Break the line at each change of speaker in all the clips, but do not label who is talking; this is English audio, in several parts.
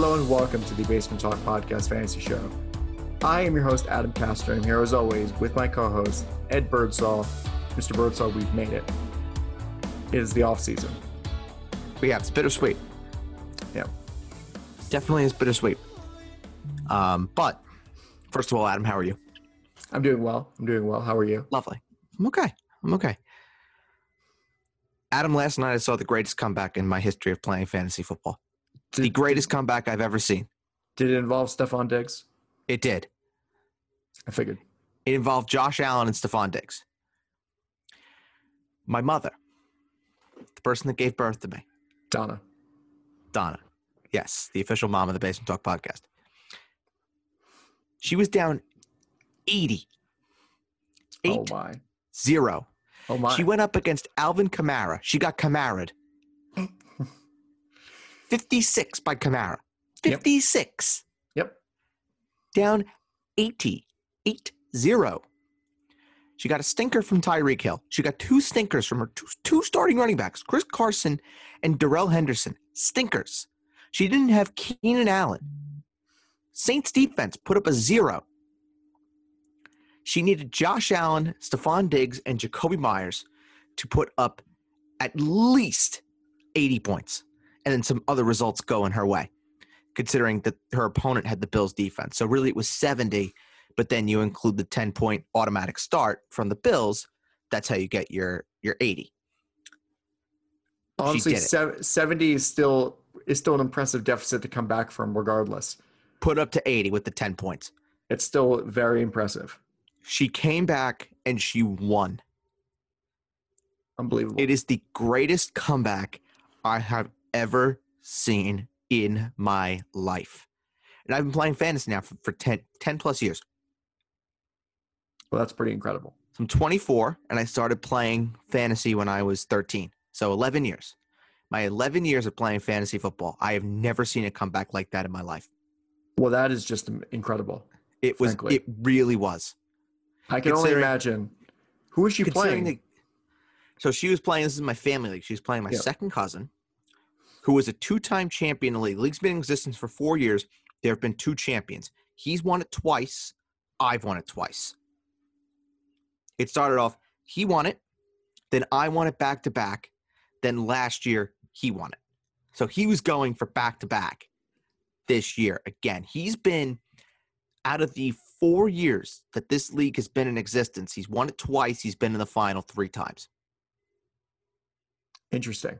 Hello and welcome to the Basement Talk Podcast Fantasy Show. I am your host, Adam Castro, and I'm here as always with my co host, Ed Birdsall. Mr. Birdsall, we've made it. It is the off season.
But yeah, it's bittersweet.
Yeah.
Definitely is bittersweet. Um, but first of all, Adam, how are you?
I'm doing well. I'm doing well. How are you?
Lovely. I'm okay. I'm okay. Adam, last night I saw the greatest comeback in my history of playing fantasy football. The greatest comeback I've ever seen.
Did it involve Stefon Diggs?
It did.
I figured.
It involved Josh Allen and Stefon Diggs. My mother, the person that gave birth to me,
Donna.
Donna. Yes, the official mom of the Basement Talk podcast. She was down 80.
Oh
Eight
my.
zero.
Oh my.
She went up against Alvin Kamara. She got Kamara'd. 56 by Kamara.
Yep.
56.
Yep.
Down 80. 8 0. She got a stinker from Tyreek Hill. She got two stinkers from her two, two starting running backs, Chris Carson and Darrell Henderson. Stinkers. She didn't have Keenan Allen. Saints defense put up a zero. She needed Josh Allen, Stefon Diggs, and Jakobi Meyers to put up at least 80 points and then some other results going her way, considering that her opponent had the Bills defense. So really it was 70, but then you include the 10 point automatic start from the Bills. That's how you get your, your 80.
Honestly,
did it.
sev- 70 is still is still an impressive deficit to come back from regardless.
Put up to 80 with the 10 points.
It's still very impressive.
She came back and she won.
Unbelievable.
It is the greatest comeback I have ever seen in my life. And I've been playing fantasy now for, for 10, 10 plus years.
well, that's pretty incredible.
So I'm 24 and I started playing fantasy when I was 13. So 11 years. My 11 years of playing fantasy football, I have never seen a comeback like that in my life.
Well, that is just incredible.
It was,
Frankly.
it really was.
I can only imagine. Who is she playing?
the- so she was playing, this is my family league. She was playing my
Yeah.
second cousin, who was a two time champion in the league. League's been in existence for four years. There have been two champions. He's won it twice. I've won it twice. It started off, he won it. Then I won it back to back. Then last year, he won it. So he was going for back to back this year again. He's been out of the four years that this league has been in existence, he's won it twice. He's been in the final three times.
Interesting.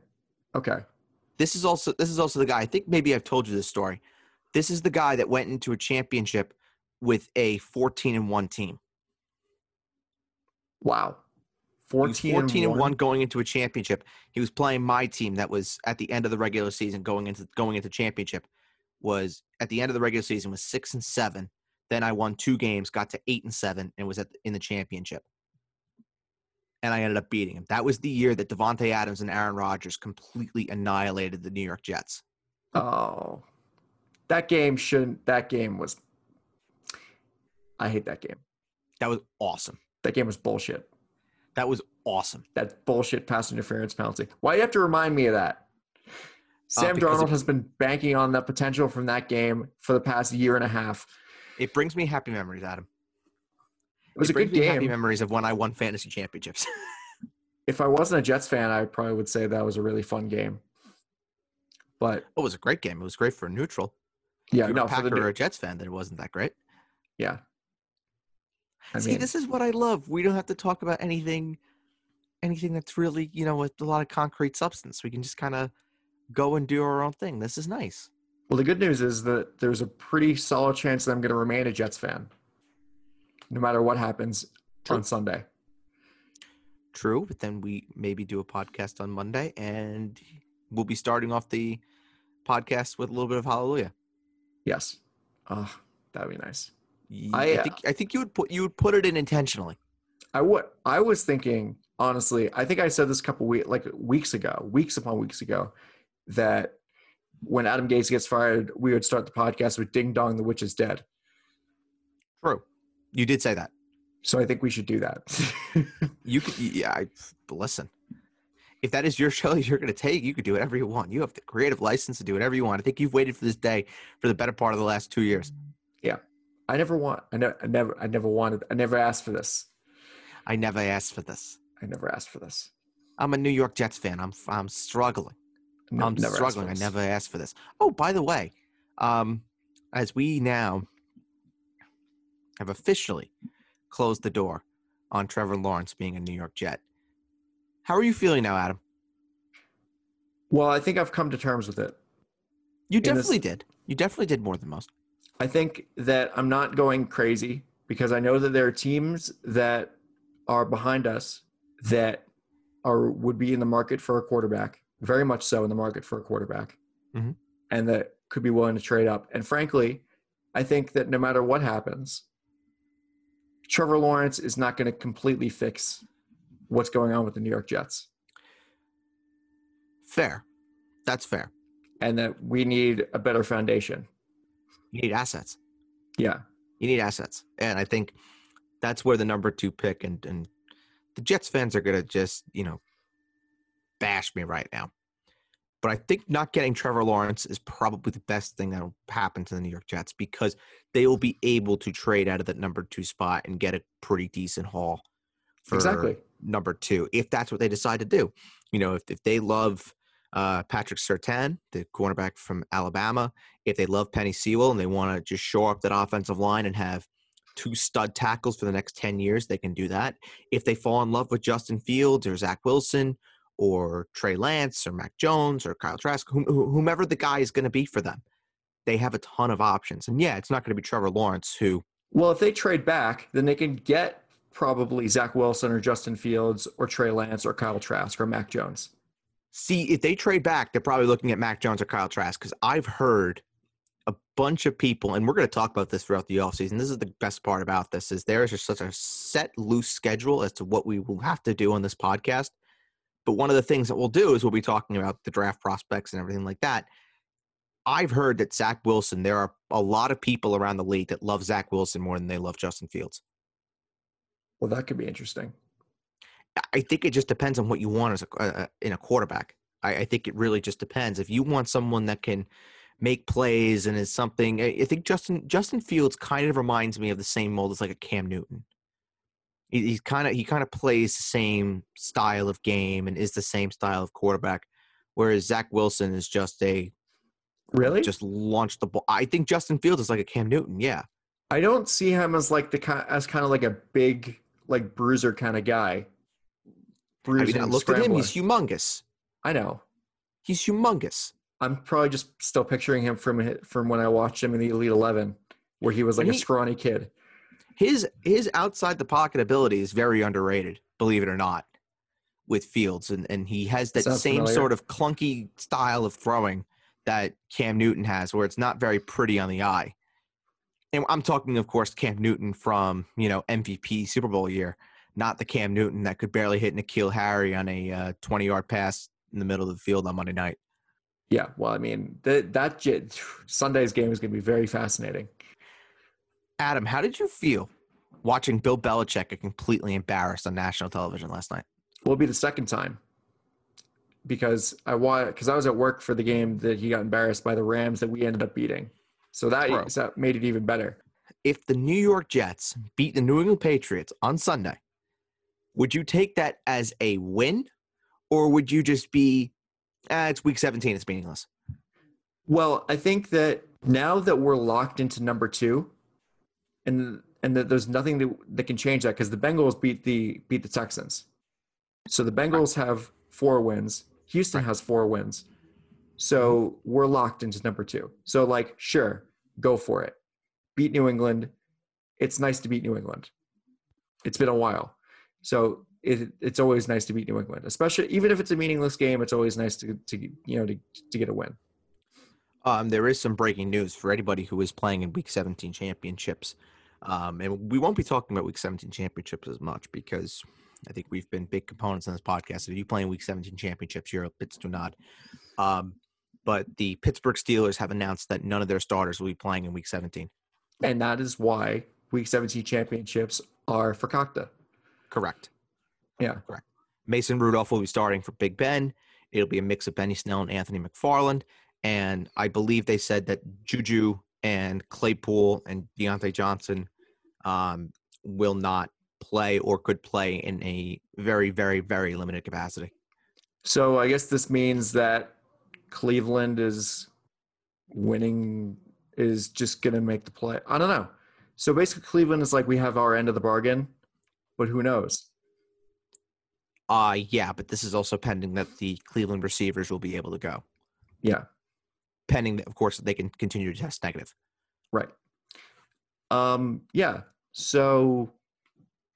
Okay.
This is also this is also the guy. I think maybe I've told you this story. This is the guy that went into a championship with a 14 and one team.
Wow.
He was
14,
14 and one going into a championship. He was playing my team that was at the end of the regular season going into going into championship was at the end of the regular season was 6 and 7. Then I won two games, got to 8 and 7 and was at in the championship. And I ended up beating him. That was the year that Davante Adams and Aaron Rodgers completely annihilated the New York Jets.
Oh. That game shouldn't that game was I hate that game.
That was awesome.
That game was bullshit.
That was awesome.
That bullshit pass interference penalty. Why do you have to remind me of that? Sam
Uh,
Darnold has been banking on that potential from that game for the past year and a half.
It brings me happy memories, Adam.
It was
it
a good
brings me happy memories of when I won fantasy championships.
If I wasn't a Jets fan, I probably would say that was a really fun game. But
it was a great game. It was great for a neutral.
yeah,
if you're
no,
a
for the
Packer or a Jets fan, then it wasn't that great.
yeah. I
See,
mean,
this is what I love. We don't have to talk about anything, anything that's really you know with a lot of concrete substance. We can just kind of go and do our own thing. This is nice.
well, the good news is that there's a pretty solid chance that I'm going to remain a Jets fan, no matter what happens
True.
on Sunday.
True, but then we maybe do a podcast on Monday, and we'll be starting off the podcast with a little bit of Hallelujah.
Yes. Oh, that'd be nice.
Y-
I,
I
uh,
think I think you would put you would put it in intentionally.
I would. I was thinking honestly. I think I said this a couple weeks, like weeks ago, weeks upon weeks ago, that when Adam Gase gets fired, we would start the podcast with "Ding Dong, the Witch is Dead."
True, you did say that.
So I think we should do that.
You could, yeah. I, listen, if that is your show you're going to take, you could do whatever you want. You have the creative license to do whatever you want. I think you've waited for this day for the better part of the last two years.
Yeah, I never want. I never. I never. I never wanted. I never asked for this.
I never asked for this.
I never asked for this.
I'm a New York Jets fan. I'm I'm struggling.
Ne-
I'm struggling. I never asked for this. Oh, by the way, um, as we now have officially closed the door on Trevor Lawrence being a New York Jet, how are you feeling now, Adam?
Well, I think I've come to terms with it.
You
this-
definitely did. You definitely did more than most.
I think that I'm not going crazy because I know that there are teams that are behind us that are would be in the market for a quarterback, very much so in the market for a quarterback,
Mhm.
and that could be willing to trade up. And frankly, I think that no matter what happens, Trevor Lawrence is not going to completely fix what's going on with the New York Jets,
Fair. That's fair.
and that we need a better foundation.
You need assets.
Yeah,
You need assets. And I think that's where the number two pick and, and the Jets fans are gonna just, you know, bash me right now. But I think not getting Trevor Lawrence is probably the best thing that'll happen to the New York Jets because they will be able to trade out of that number two spot and get a pretty decent haul for
exactly.
number two, if that's what they decide to do. You know, if, if they love uh, Patrick Surtain, the cornerback from Alabama, if they love Penei Sewell and they want to just shore up that offensive line and have two stud tackles for the next 10 years, they can do that. If they fall in love with Justin Fields or Zach Wilson or Trey Lance or Mac Jones or Kyle Trask, whom, whomever the guy is going to be for them, they have a ton of options. And yeah, it's not going to be Trevor Lawrence, who
Well, if they trade back, then they can get probably Zach Wilson or Justin Fields or Trey Lance or Kyle Trask or Mac Jones.
See, if they trade back, they're probably looking at Mac Jones or Kyle Trask because I've heard a bunch of people, and we're going to talk about this throughout the offseason. This is the best part about this is there is just such a set, loose schedule as to what we will have to do on this podcast. But one of the things that we'll do is we'll be talking about the draft prospects and everything like that. I've heard that Zach Wilson, there are a lot of people around the league that love Zach Wilson more than they love Justin Fields.
Well, that could be interesting.
I think it just depends on what you want as a uh, in a quarterback. I, I think it really just depends. If you want someone that can make plays and is something, I, I think Justin Justin Fields kind of reminds me of the same mold as like a Cam Newton. He, he's kind of he kind of plays the same style of game and is the same style of quarterback, whereas Zach Wilson is just a
Really?
just launch the ball. I think Justin Fields is like a Cam Newton. Yeah,
I don't see him as like the kind as kind of like a big like bruiser kind of guy.
I mean,
Bruising,
I looked at him; he's humongous.
I know.
He's humongous.
I'm probably just still picturing him from from when I watched him in the Elite Eleven, where he was like
And
a scrawny kid.
His his outside the pocket ability is very underrated, believe it or not, with Fields, and and he has that
Sounds
same
familiar.
sort of clunky style of throwing that Cam Newton has, where it's not very pretty on the eye. And I'm talking, of course, Cam Newton from you know MVP Super Bowl year, not the Cam Newton that could barely hit N'Keal Harry on a uh, 20 yard pass in the middle of the field on Monday night.
Yeah. Well, I mean that that Sunday's game is going to be very fascinating.
Adam, how did you feel watching Bill Belichick get completely embarrassed on national television last night?
Will be the second time because I want because I was at work for the game that he got embarrassed by the Rams that we ended up beating. So that, so that made it even better.
if the New York Jets beat the New England Patriots on Sunday, would you take that as a win or would you just be, ah, it's week 17, it's meaningless?
Well, I think that now that we're locked into number two, and and that there's nothing that, that can change that because the Bengals beat the beat the Texans, so the Bengals have four wins. Houston has four wins, so we're locked into number two. So like, sure, go for it, beat New England. It's nice to beat New England. It's been a while, so it, it's always nice to beat New England, especially even if it's a meaningless game. It's always nice to to you know to to get a win.
Um, there is some breaking news for anybody who is playing in Week 17 championships. Um, and we won't be talking about Week 17 championships as much because I think we've been big components in this podcast. If you play in Week 17 championships, you're a bits to nod. Um, but the Pittsburgh Steelers have announced that none of their starters will be playing in Week 17.
And that is why Week 17 championships are for Fakakta.
Correct.
Yeah.
Correct. Mason Rudolph will be starting for Big Ben. It'll be a mix of Benny Snell and Anthony McFarland. And I believe they said that Juju and Claypool and Diontae Johnson um, will not play or could play in a very, very, very limited capacity.
So I guess this means that Cleveland is winning, is just going to make the play. I don't know. So basically, Cleveland is like, we have our end of the bargain, but who knows?
Uh, yeah, but this is also pending that the Cleveland receivers will be able to go.
Yeah.
Pending, that, of course, they can continue to test negative.
Right. Um, yeah. So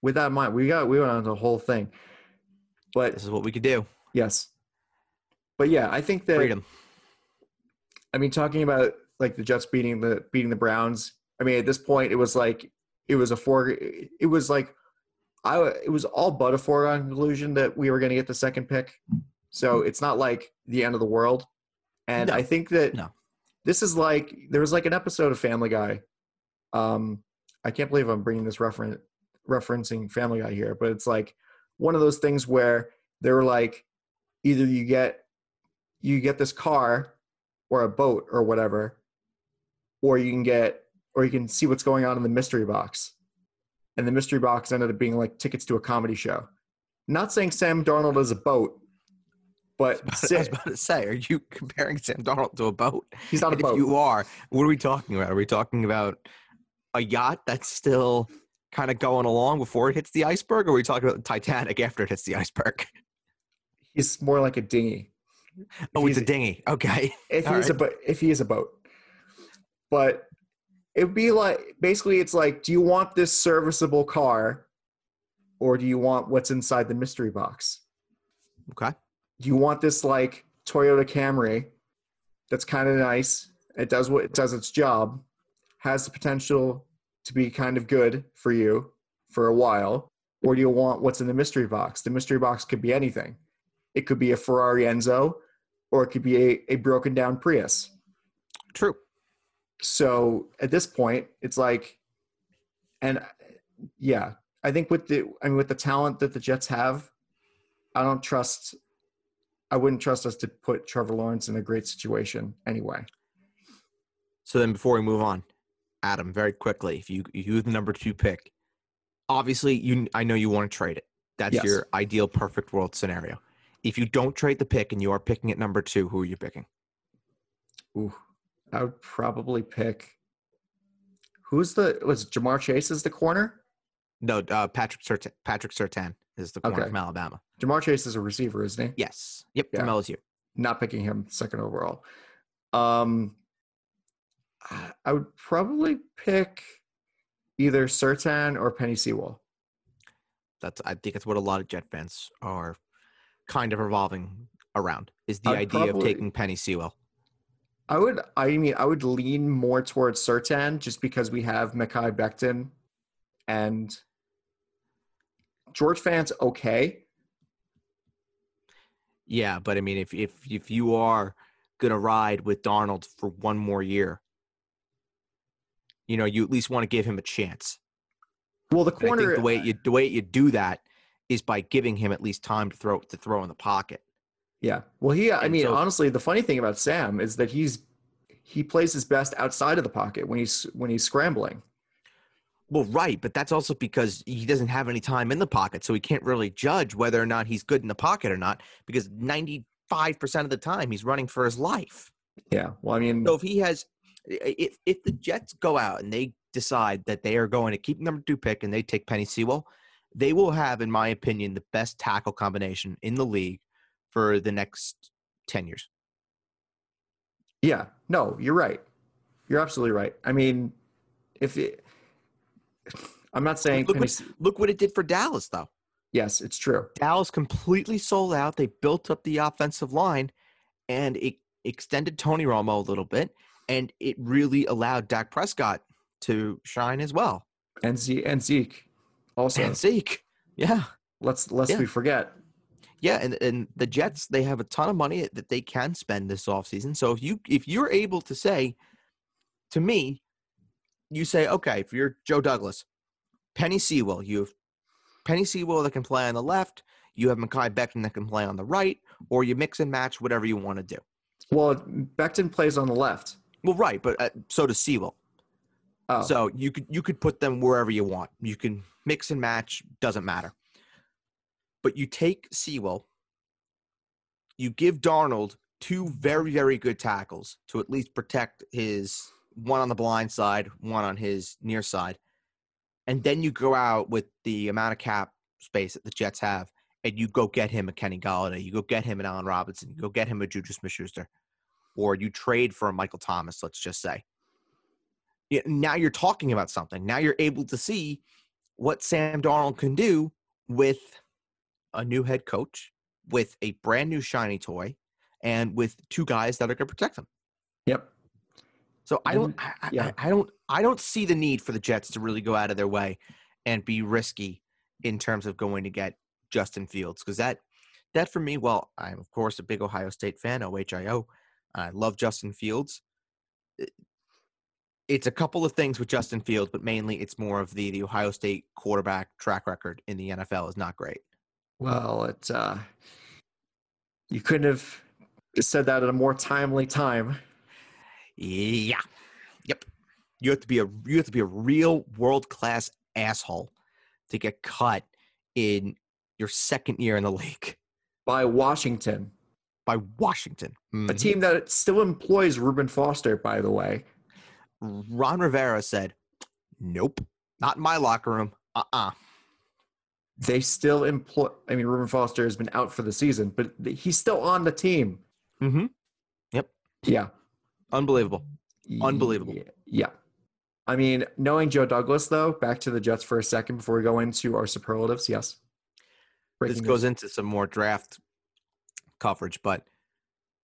with that in mind, we got we went on the whole thing. But
This is what we could do.
yes. But yeah, I think that
Freedom.
I mean talking about like the Jets beating the beating the Browns, I mean at this point it was like it was a four it was like I it was all but a foregone conclusion that we were going to get the second pick. So it's not like the end of the world. And
No.
I think that
No.
this is like there was like an episode of Family Guy. Um, I can't believe I'm bringing this reference referencing Family Guy here, but it's like one of those things where they were like, either you get you get this car or a boat or whatever, or you can get or you can see what's going on in the mystery box. And the mystery box ended up being like tickets to a comedy show. Not saying Sam Darnold is a boat, but
I was about to say, are you comparing Sam Darnold to a boat?
he's not a boat.
if you are, what are we talking about? Are we talking about a yacht that's still kind of going along before it hits the iceberg, or are we talking about the Titanic after it hits the iceberg?
he's more like a dinghy.
Oh, it's a
he's-
dinghy. Okay.
if he's a boat if he is a boat but it would be like basically it's like do you want this serviceable car or do you want what's inside the mystery box
Okay.
Do you want this like toyota camry that's kind of nice it does what it does its job has the potential to be kind of good for you for a while or do you want what's in the mystery box? The mystery box could be anything. It could be a ferrari enzo or it could be a, a broken down prius.
True.
so at this point it's like and yeah i think with the i mean with the talent that the jets have i don't trust i wouldn't trust us to put trevor lawrence in a great situation anyway
So then, before we move on, Adam, very quickly, if you if you have the number two pick, obviously you I know you want to trade it. That's
Yes.
your ideal perfect world scenario. If you don't trade the pick and you are picking at number two, who are you picking?
Ooh, i would probably pick who's the was Ja'Marr Chase is the corner
No, uh, Patrick Surtain, Patrick Surtain is the corner
Okay.
from Alabama.
Ja'Marr Chase is a receiver isn't he
Yes. Yep.
Yeah.
From LSU.
not picking him second overall. Um, I- would probably pick either Surtain or Penei Sewell.
That's I think that's what a lot of Jet fans are kind of revolving around is the
I'd
idea of taking Penei Sewell.
I would, I mean, I would lean more towards Surtain just because we have Mekhi Becton and George Fant's okay.
Yeah, but I mean, if if if you are gonna ride with Darnold for one more year, you know, you at least want to give him a chance.
Well, the corner,
think the way you the way you do that is by giving him at least time to throw to throw in the pocket.
yeah. Well, he, I
And
mean,
so-
honestly, the funny thing about Sam is that he's he plays his best outside of the pocket when he's when he's scrambling.
Well, right, but that's also because he doesn't have any time in the pocket, so he can't really judge whether or not he's good in the pocket or not. Because ninety five percent of the time he's running for his life.
Yeah. Well, I mean,
So if he has, if if the Jets go out and they decide that they are going to keep number two pick and they take Penei Sewell, they will have, in my opinion, the best tackle combination in the league for the next ten years.
Yeah, no, you're right. You're absolutely right. I mean, if it, I'm not saying
Look
Penny,
what, look what it did for Dallas, though.
yes, it's true.
Dallas completely sold out. They built up the offensive line, and it extended Tony Romo a little bit, and it really allowed Dak Prescott to shine as well.
And Zeke, and Zeke also.
And Zeke, yeah.
let's lest
Yeah.
we forget.
Yeah, and, and the Jets they have a ton of money that they can spend this offseason. So if you if you're able to say to me, you say, okay, if you're Joe Douglas, Penei Sewell, you have Penei Sewell that can play on the left, You have Mekhi Becton that can play on the right, or you mix and match whatever you want to do.
Well, Becton plays on the left.
Well, right, but uh, so does Sewell.
Oh,
So you could you could put them wherever you want. You can mix and match, doesn't matter. But you take Sewell, you give Darnold two very very good tackles to at least protect his one on the blind side, one on his near side, and then you go out with the amount of cap space that the Jets have, and you go get him a Kenny Golladay, you go get him an Allen Robinson, you go get him a Juju Smith-Schuster, or you trade for a Michael Thomas. Let's just say now you're talking about something. Now you're able to see what Sam Darnold can do with a new head coach, with a brand new shiny toy, and with two guys that are going to protect him.
yep.
So I don't, I,
yeah.
I, I don't, I don't see the need for the Jets to really go out of their way and be risky in terms of going to get Justin Fields because that, that for me, well, I'm of course a big Ohio State fan, OHIO. I love Justin Fields. It's a couple of things with Justin Fields, but mainly it's more of the the Ohio State quarterback track record in the NFL is not great.
Well, it's uh, you couldn't have said that at a more timely time.
Yeah. Yep. You have to be a you have to be a real world class asshole to get cut in your second year in the league
by Washington,
by Washington.
a
Mhm.
team that still employs Reuben Foster, by the way.
Ron Rivera said, "Nope, not in my locker room. Uh-uh."
They still employ. I mean, Reuben Foster has been out for the season, but he's still on the team.
Mm-hmm. Yep.
Yeah,
Unbelievable. Unbelievable.
Yeah. I mean, knowing Joe Douglas, though, back to the Jets for a second before we go into our superlatives. Yes.
this
Breaking
goes into some more draft coverage, but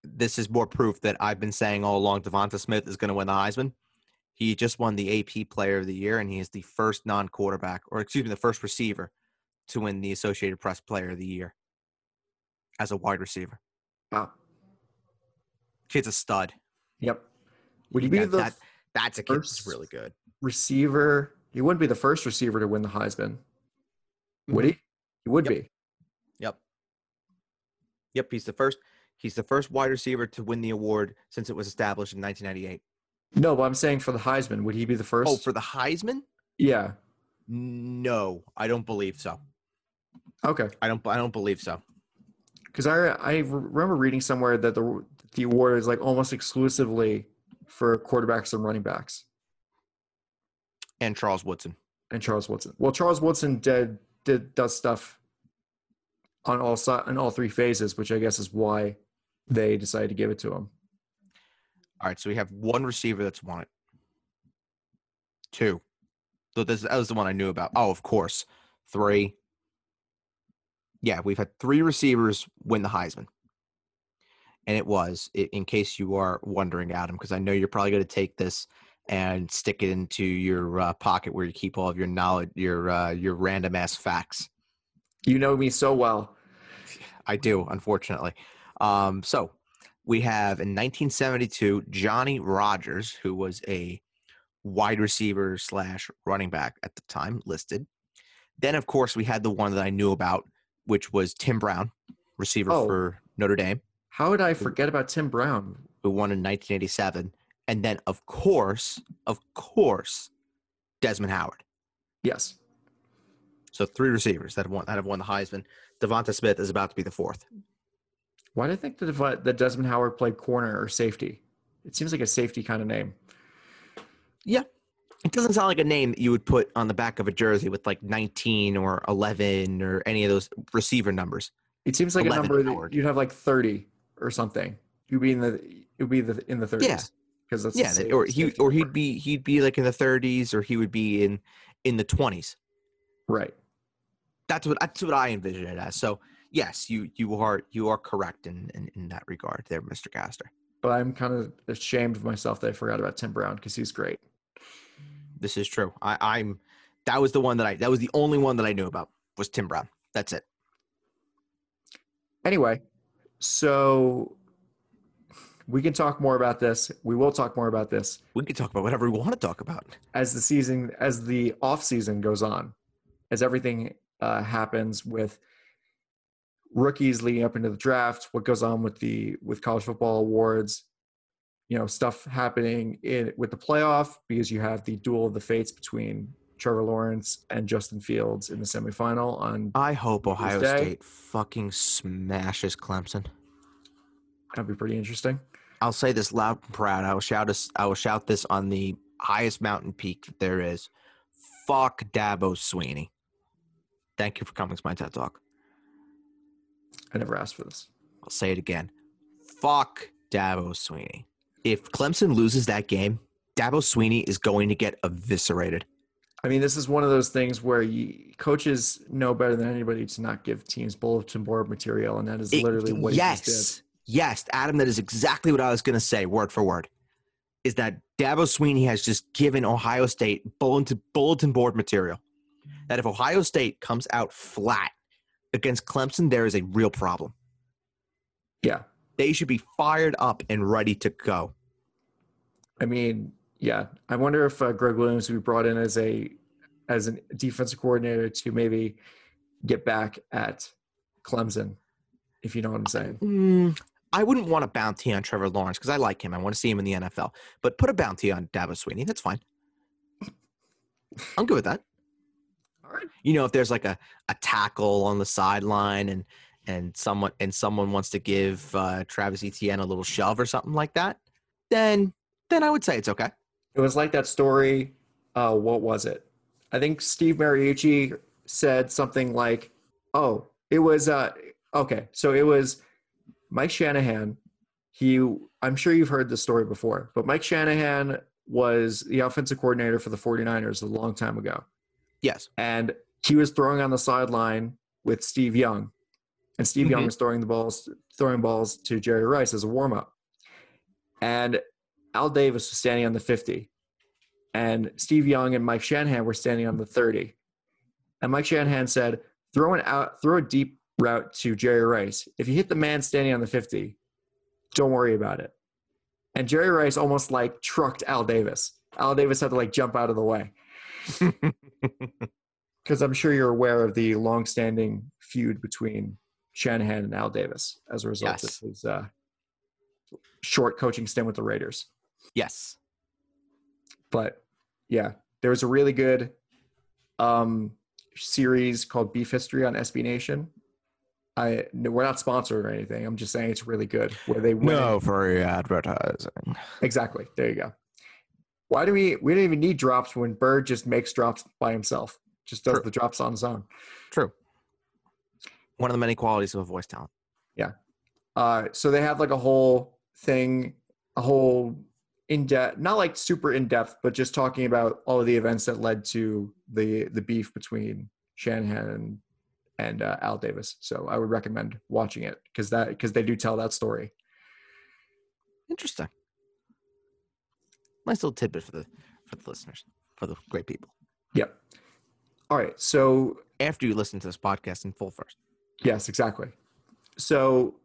this is more proof that I've been saying all along Devonta Smith is going to win the Heisman. He just won the AP Player of the Year, and he is the first non quarterback, or excuse me, the first receiver to win the Associated Press Player of the Year as a wide receiver.
Wow.
Kid's a stud.
Yep. Would he be
That-
the
that- that's a kid that's really good.
receiver? He wouldn't be the first receiver to win the Heisman, would he? Mm-hmm. He would
Yep.
be.
Yep. Yep, he's the first. He's the first wide receiver to win the award since it was established in 1998.
No, but I'm saying for the Heisman, would he be the oh, first?
Oh, for the Heisman?
yeah.
No, I don't believe so.
Okay.
I don't. I don't believe so.
Because I I remember reading somewhere that the the award is like almost exclusively for quarterbacks and running backs
And Charles Woodson.
and Charles Woodson. Well, Charles Woodson did did does stuff on all si- on all three phases, which I guess is why they decided to give it to him.
All right, so we have one receiver that's won it. Two. So this that was the one I knew about. Oh, of course. Three. Yeah, we've had three receivers win the Heisman. And it was, in case you are wondering, Adam, because I know you're probably going to take this and stick it into your uh, pocket where you keep all of your knowledge, your uh, your random ass facts.
You know me so well.
I do, unfortunately. Um, so we have in 1972 Johnny Rodgers, who was a wide receiver slash running back at the time listed. Then, of course, we had the one that I knew about, which was Tim Brown, receiver
Oh.
for Notre Dame,
How did I forget about Tim Brown?
who won in 1987. And then, of course, of course, Desmond Howard.
Yes.
So three receivers that have won that have won the Heisman. Devonta Smith is about to be the fourth.
Why do I think that, that Desmond Howard played corner or safety? It seems like a safety kind of name. Yeah.
It doesn't sound like a name that you would put on the back of a jersey with like 19 or 11 or any of those receiver numbers.
It seems like a
11
number that you'd have like 30 or something. You'd be in the it would be the in the 30s.
Yeah.
Because that's
yeah,
the
or he or he'd be he'd be like in the 30s or he would be in in the 20s.
right.
That's what that's what I envision it as. So yes, you you are you are correct in in, in that regard, there, Mr. Gaster.
But I'm kind of ashamed of myself that I forgot about Tim Brown because he's great.
This is true. I, I'm that was the one that I that was the only one that I knew about was Tim Brown. That's it.
Anyway, so we can talk more about this. We will talk more about this
We can talk about whatever we want to talk about.
as the season as the off season goes on, as everything uh, happens with rookies leading up into the draft, what goes on with the with college football awards, you know, stuff happening in with the playoff because you have the duel of the fates between Trevor Lawrence and Justin Fields in the semifinal on
I hope Ohio
Tuesday.
State fucking smashes Clemson.
that'd be pretty interesting.
I'll say this loud and proud. I will shout this. I will shout this on the highest mountain peak that there is. Fuck Dabo Swinney. Thank you for coming to my TED Talk.
I never asked for this.
I'll say it again. Fuck Dabo Swinney. If Clemson loses that game, Dabo Swinney is going to get eviscerated.
I mean, this is one of those things where you, coaches know better than anybody to not give teams bulletin board material, and that is
It-
literally what
yes,
he just
yes, Adam. That is exactly what I was going to say, word for word. Is that Dabo Swinney has just given Ohio State bulletin bulletin board material. That if Ohio State comes out flat against Clemson, there is a real problem.
Yeah,
They should be fired up and ready to go.
I mean, yeah. I wonder if uh, Gregg Williams would be brought in as a as a defensive coordinator to maybe get back at Clemson, if you know what I'm saying.
Mm, I wouldn't want a bounty on Trevor Lawrence because I like him. I want to see him in the NFL. But put a bounty on Dabo Sweeney. That's fine. I'm good with that.
All right.
you know if there's like a, a tackle on the sideline and and someone and someone wants to give uh, Travis Etienne a little shove or something like that, then then I would say it's okay.
It was like that story. Uh, what was it? I think Steve Mariucci said something like, "Oh, it was uh, okay." So it was Mike Shanahan. He, I'm sure you've heard this story before, but Mike Shanahan was the offensive coordinator for the 49ers a long time ago,
Yes.
and he was throwing on the sideline with Steve Young, and Steve Young
Mhm.
was throwing the balls, throwing balls to Jerry Rice as a warm up, and Al Davis was standing on the 50, and Steve Young and Mike Shanahan were standing on the 30, and Mike Shanahan said, "Throw an out, throw a deep route to Jerry Rice. If you hit the man standing on the 50, don't worry about it." And Jerry Rice almost like trucked Al Davis. Al Davis had to like jump out of the way because I'm sure you're aware of the long-standing feud between Shanahan and Al Davis as a result
Yes.
of his uh, short coaching stint with the Raiders.
Yes.
But yeah, there was a really good um, series called Beef History on SB Nation. I no, we're not sponsored or anything. I'm just saying it's really good. Where they went
No free advertising.
exactly. There you go. Why do we we don't even need drops when Bird just makes drops by himself? Just does
True.
the drops on his own.
True. One of the many qualities of a voice talent. Yeah.
Uh, so they have like a whole thing, a whole in depth, not like super in depth, but just talking about all of the events that led to the the beef between Shanahan and, and uh, Al Davis. So I would recommend watching it because that because they do tell that story.
Interesting. Nice little tidbit for the for the listeners, for the great people.
Yep. All right. So
After you listen to this podcast in full first.
Yes, exactly. So,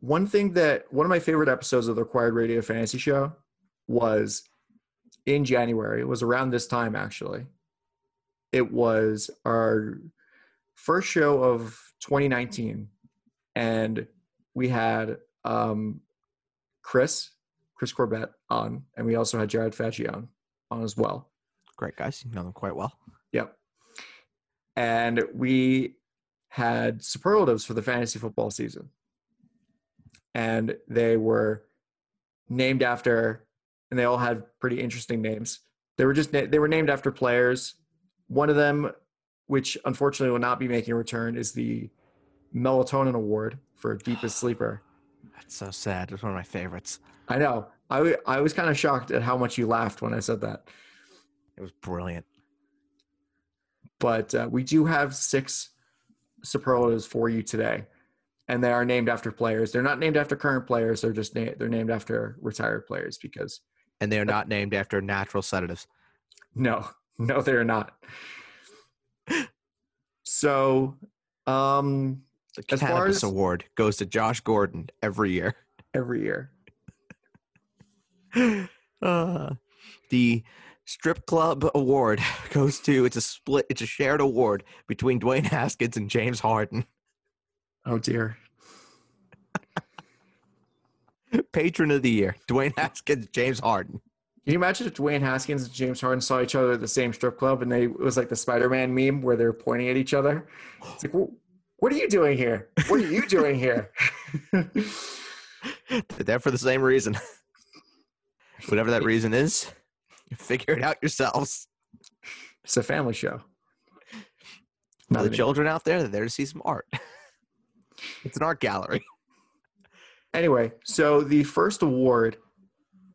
one thing that one of my favorite episodes of the Required Radio Fantasy Show was in January. It was around this time, actually. It was our first show of 2019, and we had um, Chris, Chris Corbett on, and we also had Jared Faccione on as well.
Great guys. You know them quite well.
Yep. And we had superlatives for the fantasy football season. And they were named after, and they all had pretty interesting names. They were just, na- they were named after players. One of them, which unfortunately will not be making a return, is the Melatonin Award for Deepest Sleeper.
That's so sad. It's one of my favorites.
I know. I, w- I was kind of shocked at how much you laughed when I said that.
It was brilliant.
but uh, we do have six superlatives for you today and they are named after players they're not named after current players they're just na- they're named after retired players because
And they are not named after natural sedatives.
no no they're not so um
The
As far
Cannabis
as-
Award goes to Josh Gordon every year.
every year
Uh, the Strip Club Award goes to it's a split, it's a shared award between Dwayne Haskins and James Harden.
Oh dear.
Patron of the year, Dwayne Haskins, James Harden.
Can you imagine if Dwayne Haskins and James Harden saw each other at the same strip club and they it was like the Spider-Man meme where they're pointing at each other? It's like, what are you doing here? What are you doing here?
They're for the same reason. Whatever that reason is, figure it out yourselves.
it's a family show. Not
the children out there, they're there to see some art. It's an art gallery.
Anyway, so the first award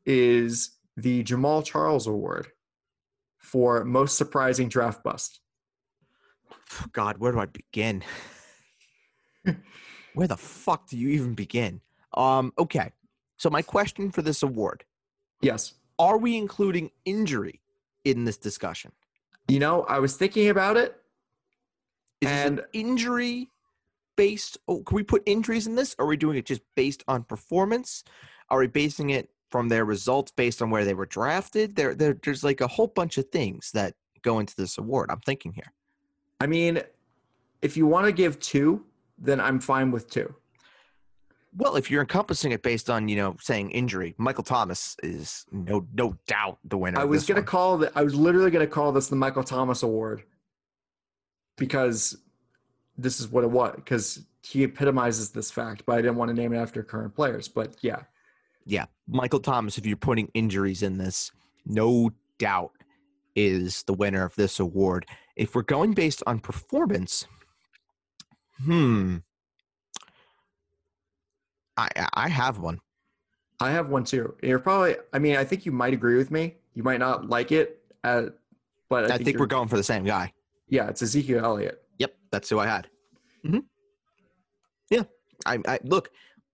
is the Jamaal Charles Award for most surprising draft bust.
God, where do I begin? where the fuck do you even begin? Um, okay. So my question for this award,
Yes.
are we including injury in this discussion?
You know, I was thinking about it.
Is
And-
an injury based? Oh, can we put injuries in this? Or are we doing it just based on performance? Are we basing it from their results based on where they were drafted? There, there there's like a whole bunch of things that go into this award. I'm thinking here.
I mean, if you want to give two, then I'm fine with two.
Well, if you're encompassing it based on, you know, saying injury, Michael Thomas is no no doubt the winner.
I was gonna
one.
call the, I was literally gonna call this the Michael Thomas Award because this is what it was because he epitomizes this fact, but I didn't want to name it after current players. But yeah,
yeah, Michael Thomas. If you're putting injuries in this, no doubt is the winner of this award. If we're going based on performance, hmm, I I- have one.
I have one too. You're probably I mean, I think you might agree with me. You might not like it, uh, but I,
I, think,
you're-
we're going for the same guy.
yeah, it's Ezekiel Elliott.
Yep, that's who I had. hmm Yeah, I, I look.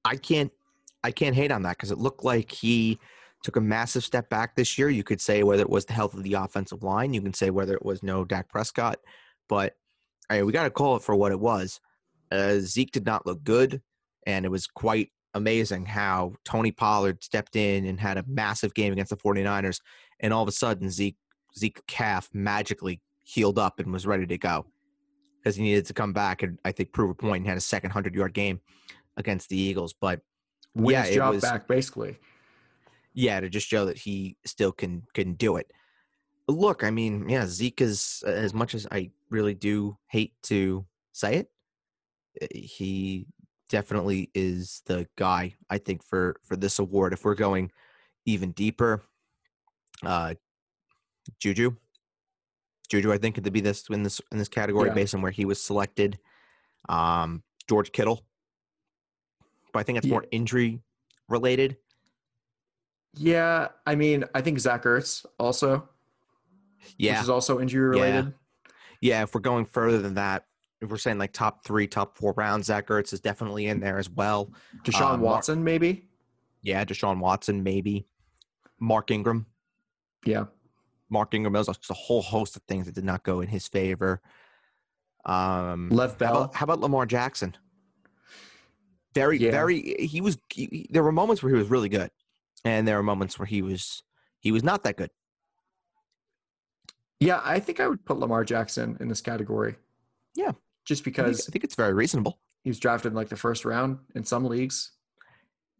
I can't. I can't hate on that because it looked like he took a massive step back this year. You could say whether it was the health of the offensive line. You can say whether it was no Dak Prescott, but hey, we got to call it for what it was. Uh, Zeke did not look good, and it was quite amazing how Tony Pollard stepped in and had a massive game against the 49ers, and all of a sudden Zeke Zeke calf magically healed up and was ready to go because he needed to come back and I think prove a point and had a second hundred yard game against the Eagles. But
Win
Yeah,
his
it
job
was-
back basically.
yeah, to just show that he still can can do it. Look, I mean, yeah, Zeke is as much as I really do hate to say it, eh, he definitely is the guy I think for for this award. If we're going even deeper, uh, Juju, Juju, I think could be this in this in this category
Yeah.
based on where he was selected. Um, George Kittle, but I think it's
Yeah.
more injury related.
Yeah, I mean, I think Zach Ertz also,
Yeah,
which is also injury related.
Yeah, if we're going further than that, if we're saying like top three, top four rounds, Zach Ertz is definitely in there as well.
Deshaun
Mar-
Watson, maybe.
Yeah, Deshaun Watson, maybe. Mark Ingram.
Yeah,
Mark Ingram, there's just a whole host of things that did not go in his favor. Um,
Lev
how about, how about Lamar Jackson? Very,
Yeah.
very. He was. He, he- there were moments where he was really good, and there were moments where he was he was not that good.
Yeah, I think I would put Lamar Jackson in this category.
Yeah.
just
I think,
because
I think it's very reasonable.
he was drafted in like the first round in some leagues.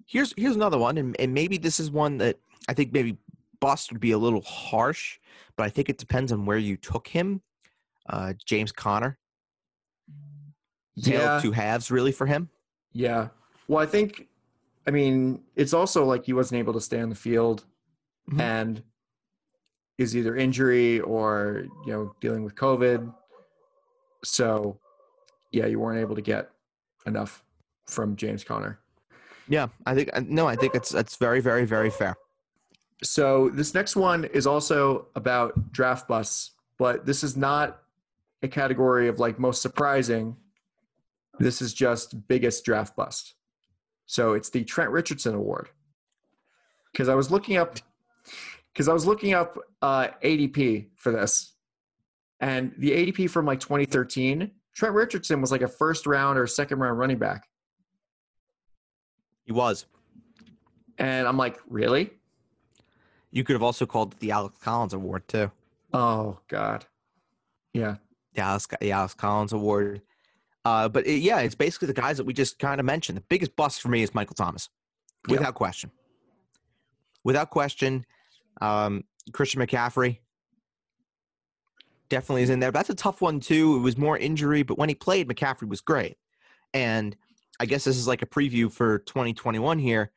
Here's here's another one, and, and maybe this is one that I think maybe bust would be a little harsh, but I think it depends on where you took him. Uh, James Conner, tale
Yeah,
two halves, really for him.
yeah. Well, I think, I mean, it's also like he wasn't able to stay on the field,
Mhm.
and is either injury or you know dealing with COVID. So, yeah, you weren't able to get enough from James Conner.
Yeah, I think uh, no, I think it's that's very very very fair.
So this next one is also about draft busts, but this is not a category of like most surprising. This is just biggest draft bust. So it's the Trent Richardson Award. Because I was looking up, because I was looking up uh, ADP for this, and the ADP from like 2013, Trent Richardson was like a first round or second round running back,
He was.
and I'm like, really?
You could have also called it the Alex Collins Award too.
Oh God, yeah.
The Alex, the Alex Collins Award. Uh, but it, yeah, it's basically the guys that we just kind of mentioned. The biggest bust for me is Michael Thomas, without question. Without question, um, Christian McCaffrey definitely is in there. That's a tough one too. It was more injury, but when he played, McCaffrey was great. And I guess this is like a preview for 2021 here.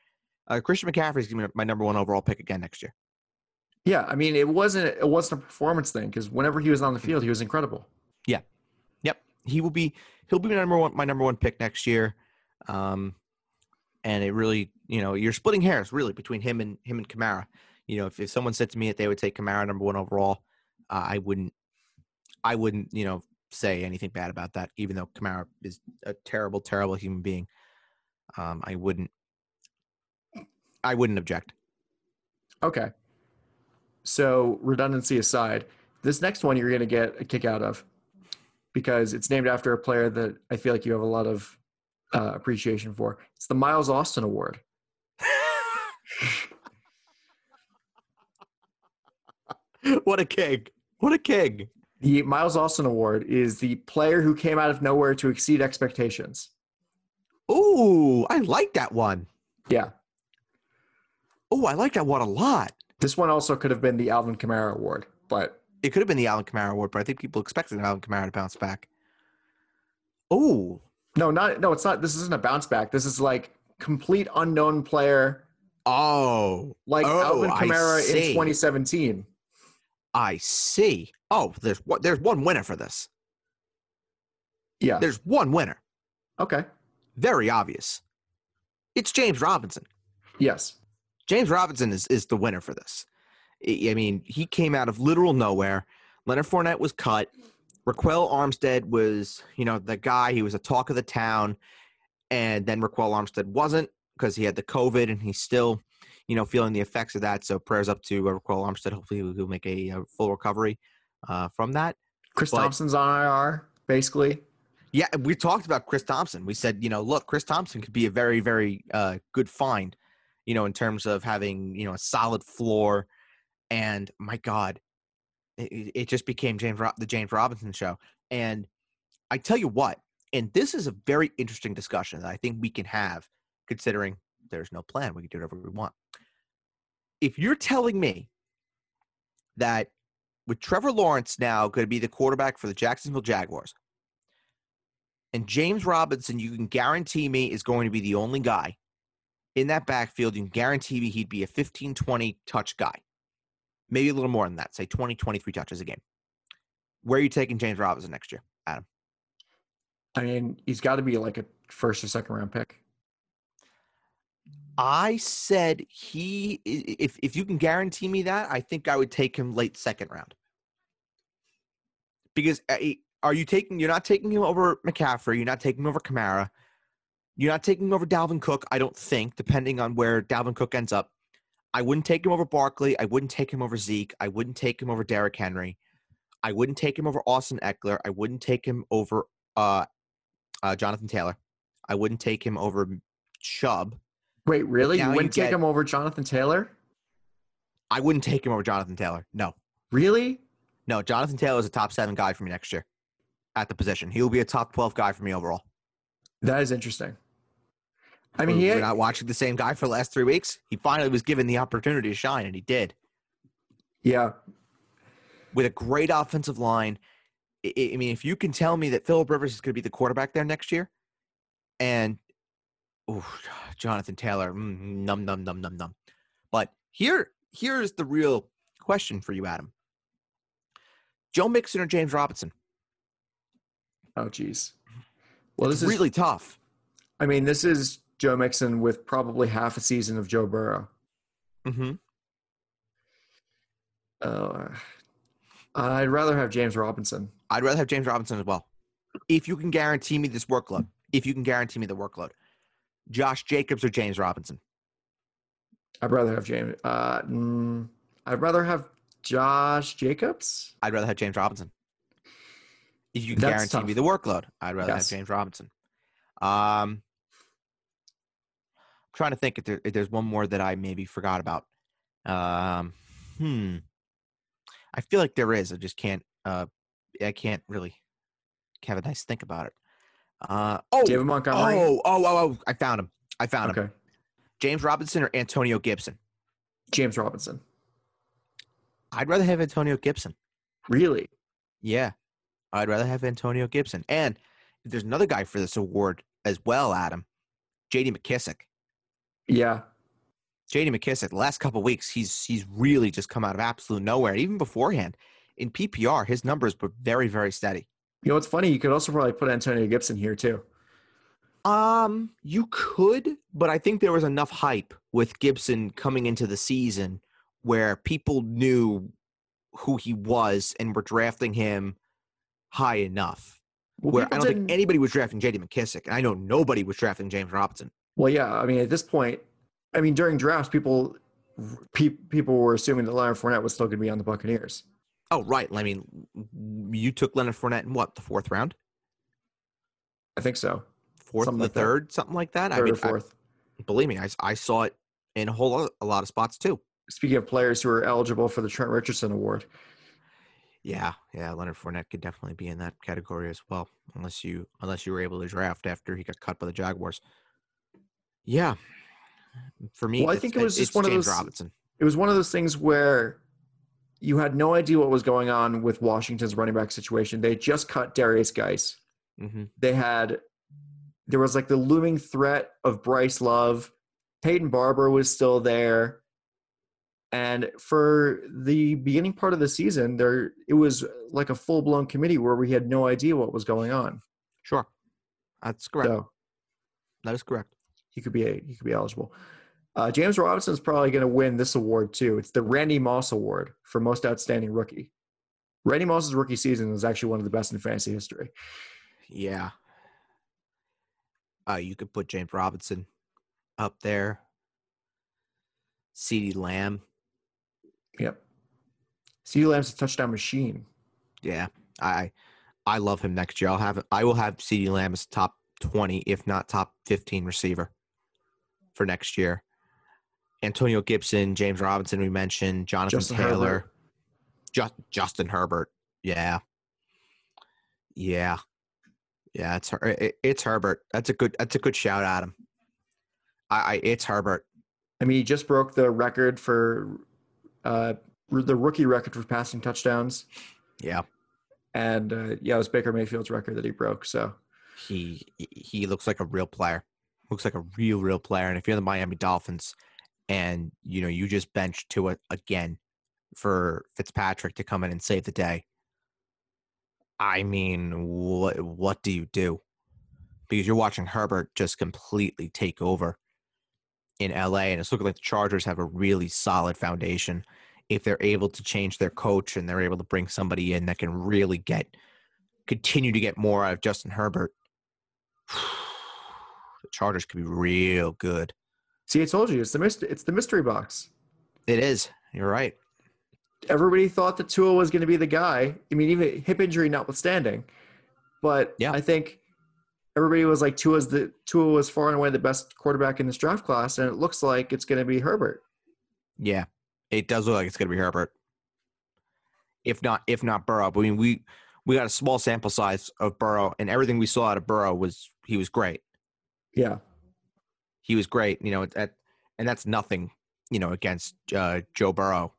Uh, Christian McCaffrey is going to be my number one overall pick again next year.
Yeah, I mean, it wasn't it wasn't a performance thing because whenever he was on the field, he was incredible.
Yeah, yep, he will be. He'll be my number one. My number one pick next year. Um, and it really, you know, you're splitting hairs really between him and him and Kamara. You know, if, if someone said to me that they would take Kamara number one overall, uh, I wouldn't. I wouldn't, you know, say anything bad about that. Even though Kamara is a terrible, terrible human being, um, I wouldn't. I wouldn't object.
Okay. So redundancy aside, this next one you're going to get a kick out of because it's named after a player that I feel like you have a lot of uh, appreciation for. It's the Miles Austin Award.
what a king! What a king!
The Miles Austin Award is the player who came out of nowhere to exceed expectations.
Ooh, I like that one.
Yeah.
Oh, I like that one a lot.
This one also could have been the Alvin Kamara Award, but
It could have been the Alvin Kamara award, but I think people expected Alvin Kamara to bounce back. Oh,
no, not no, it's not. This isn't a bounce back. This is like complete unknown player,
oh,
like
Oh,
Alvin Kamara in 2017.
I see. Oh, there's one. There's one winner for this.
Yeah.
There's one winner.
Okay.
Very obvious. It's James Robinson.
Yes.
James Robinson is, is the winner for this. I mean, he came out of literal nowhere. Leonard Fournette was cut. Ryquell Armstead was, you know, the guy. He was a talk of the town. And then Ryquell Armstead wasn't because he had the COVID and he's still, you know, feeling the effects of that. So prayers up to uh, Ryquell Armstead. Hopefully he'll, make a, uh full recovery uh, from that.
Chris
But-
Thompson's on IR, basically.
Yeah, we talked about Chris Thompson. We said, you know, look, Chris Thompson could be a very, very uh, good find, you know, in terms of having, you know, a solid floor. And my God, it, it just became James the James Robinson show. And I tell you what, and this is a very interesting discussion that I think we can have, considering there's no plan. We can do whatever we want. If you're telling me that with Trevor Lawrence now going to be the quarterback for the Jacksonville Jaguars, and James Robinson, you can guarantee me, is going to be the only guy in that backfield. You can guarantee me he'd be a 15, 20 touch guy. Maybe a little more than that, say 20, 23 touches a game. Where are you taking James Robinson next year? Adam?
I mean, he's got to be like a first or second round pick.
I said he, if, if you can guarantee me that, I think I would take him late second round. Because uh, are you taking, you're not taking him over McCaffrey, you're not taking him over Kamara, you're not taking over Dalvin Cook, I don't think, depending on where Dalvin Cook ends up. I wouldn't take him over Barkley. I wouldn't take him over Zeke. I wouldn't take him over Derrick Henry. I wouldn't take him over Austin Ekeler. I wouldn't take him over uh, uh, Jonathan Taylor. I wouldn't take him over Chubb.
Wait, really? You
you
wouldn't take
get-
him over Jonathan Taylor?
I wouldn't take him over Jonathan Taylor. No,
Really?
no. Jonathan Taylor is a top seven guy for me next year at the position. He will be a top twelve guy for me overall.
That is interesting. I mean,
We're-
he
we're not watching the same guy for the last three weeks. He finally was given the opportunity to shine, and he did
yeah,
with a great offensive line. I, I- mean, if you can tell me that Philip Rivers is going to be the quarterback there next year, and ooh, Jonathan Taylor, mm, num num num num num. But here, here's the real question for you, Adam. Joe Mixon or James Robinson?
Oh, geez. Well,
it's
this is
really tough.
I mean, this is Joe Mixon with probably half a season of Joe Burrow.
Mm-hmm.
Uh, I'd rather have James Robinson.
I'd rather have James Robinson as well. If you can guarantee me this workload, if you can guarantee me the workload, Josh Jacobs or James Robinson?
I'd rather have James. Uh, mm, I'd rather have Josh Jacobs.
I'd rather have James Robinson. If you can
That's
guarantee me the workload, I'd rather
Yes.
have James Robinson. Um, trying to think if, there, if there's one more that I maybe forgot about. Um, hmm. I feel like there is. I just can't. Uh, I can't really have a nice think about it. Uh, oh,
David Montgomery.
oh, oh, oh, oh, I found him. I found him.
okay.
James Robinson or Antonio Gibson?
James Robinson.
I'd rather have Antonio Gibson.
Really?
Yeah, I'd rather have Antonio Gibson. And there's another guy for this award as well, Adam. J.D. McKissic.
Yeah.
J.D. McKissic. The last couple weeks, he's he's really just come out of absolute nowhere. Even beforehand, in PPR, his numbers were very very steady.
You know what's funny? You could also probably put Antonio Gibson here too.
Um, you could, but I think there was enough hype with Gibson coming into the season where people knew who he was and were drafting him high enough.
Well,
where I don't think anybody was drafting J.D. McKissic, and I know nobody was drafting James Robinson.
Well, yeah. I mean, at this point, I mean, during drafts, people pe- people were assuming that Leonard Fournette was still going to be on the Buccaneers.
Oh, right. I mean, you took Leonard Fournette in what the fourth round,
I think so.
fourth,
Something
the
like that.
third, something like that. I
Third
mean,
or fourth.
I, believe me, I saw it in a whole lot, a lot of spots too.
Speaking of players who are eligible for the Trent Richardson Award,
Yeah, yeah, Leonard Fournette could definitely be in that category as well, unless you unless you were able to draft after he got cut by the Jaguars. Yeah, for me,
Well, I think it was just one of
James
those-
Robinson.
it was one of those things where you had no idea what was going on with Washington's running back situation. They just cut Derrius Guice.
hmm
They had there was like the looming threat of Bryce Love. Peyton Barber was still there. And for the beginning part of the season, there it was like a full blown committee where we had no idea what was going on.
Sure, that's correct.
So
that is correct.
He could be a, he could be eligible. Uh, James Robinson is probably going to win this award too. It's the Randy Moss Award for most outstanding rookie. Randy Moss's rookie season was actually one of the best in fantasy history.
Yeah. Uh, you could put James Robinson up there. CeeDee Lamb.
Yep. CeeDee Lamb's a touchdown machine.
Yeah, I I love him next year. I'll have I will have CeeDee Lamb as top twenty, if not top fifteen receiver for next year. Antonio Gibson, James Robinson, we mentioned Jonathan
Justin
Taylor,
Herbert.
Just, Justin Herbert. Yeah, yeah, yeah. It's it, it's Herbert. That's a good that's a good shout, Adam. I, I it's Herbert.
I mean, he just broke the record for uh, the rookie record for passing touchdowns,
Yeah,
and uh, yeah, it was Baker Mayfield's record that he broke. So
he he looks like a real player. Looks like a real real player. And if you're the Miami Dolphins, and you know you just bench to it again for Fitzpatrick to come in and save the day, I mean, what what do you do? Because you're watching Herbert just completely take over in LA, and it's looking like the Chargers have a really solid foundation. If they're able to change their coach and they're able to bring somebody in that can really get continue to get more out of Justin Herbert, the Chargers could be real good.
see, I told you, it's the myst- it's the mystery box.
It is. You're right.
Everybody thought that Tua was going to be the guy. I mean, even hip injury notwithstanding, but
Yeah.
I think everybody was like Tua's the Tua was far and away the best quarterback in this draft class, and it looks like it's going to be Herbert.
Yeah, it does look like it's going to be Herbert. If not, if not Burrow. But I mean, we we got a small sample size of Burrow, and everything we saw out of Burrow was he was great.
Yeah,
He was great. You know, at, and that's nothing. You know, against uh, Joe Burrow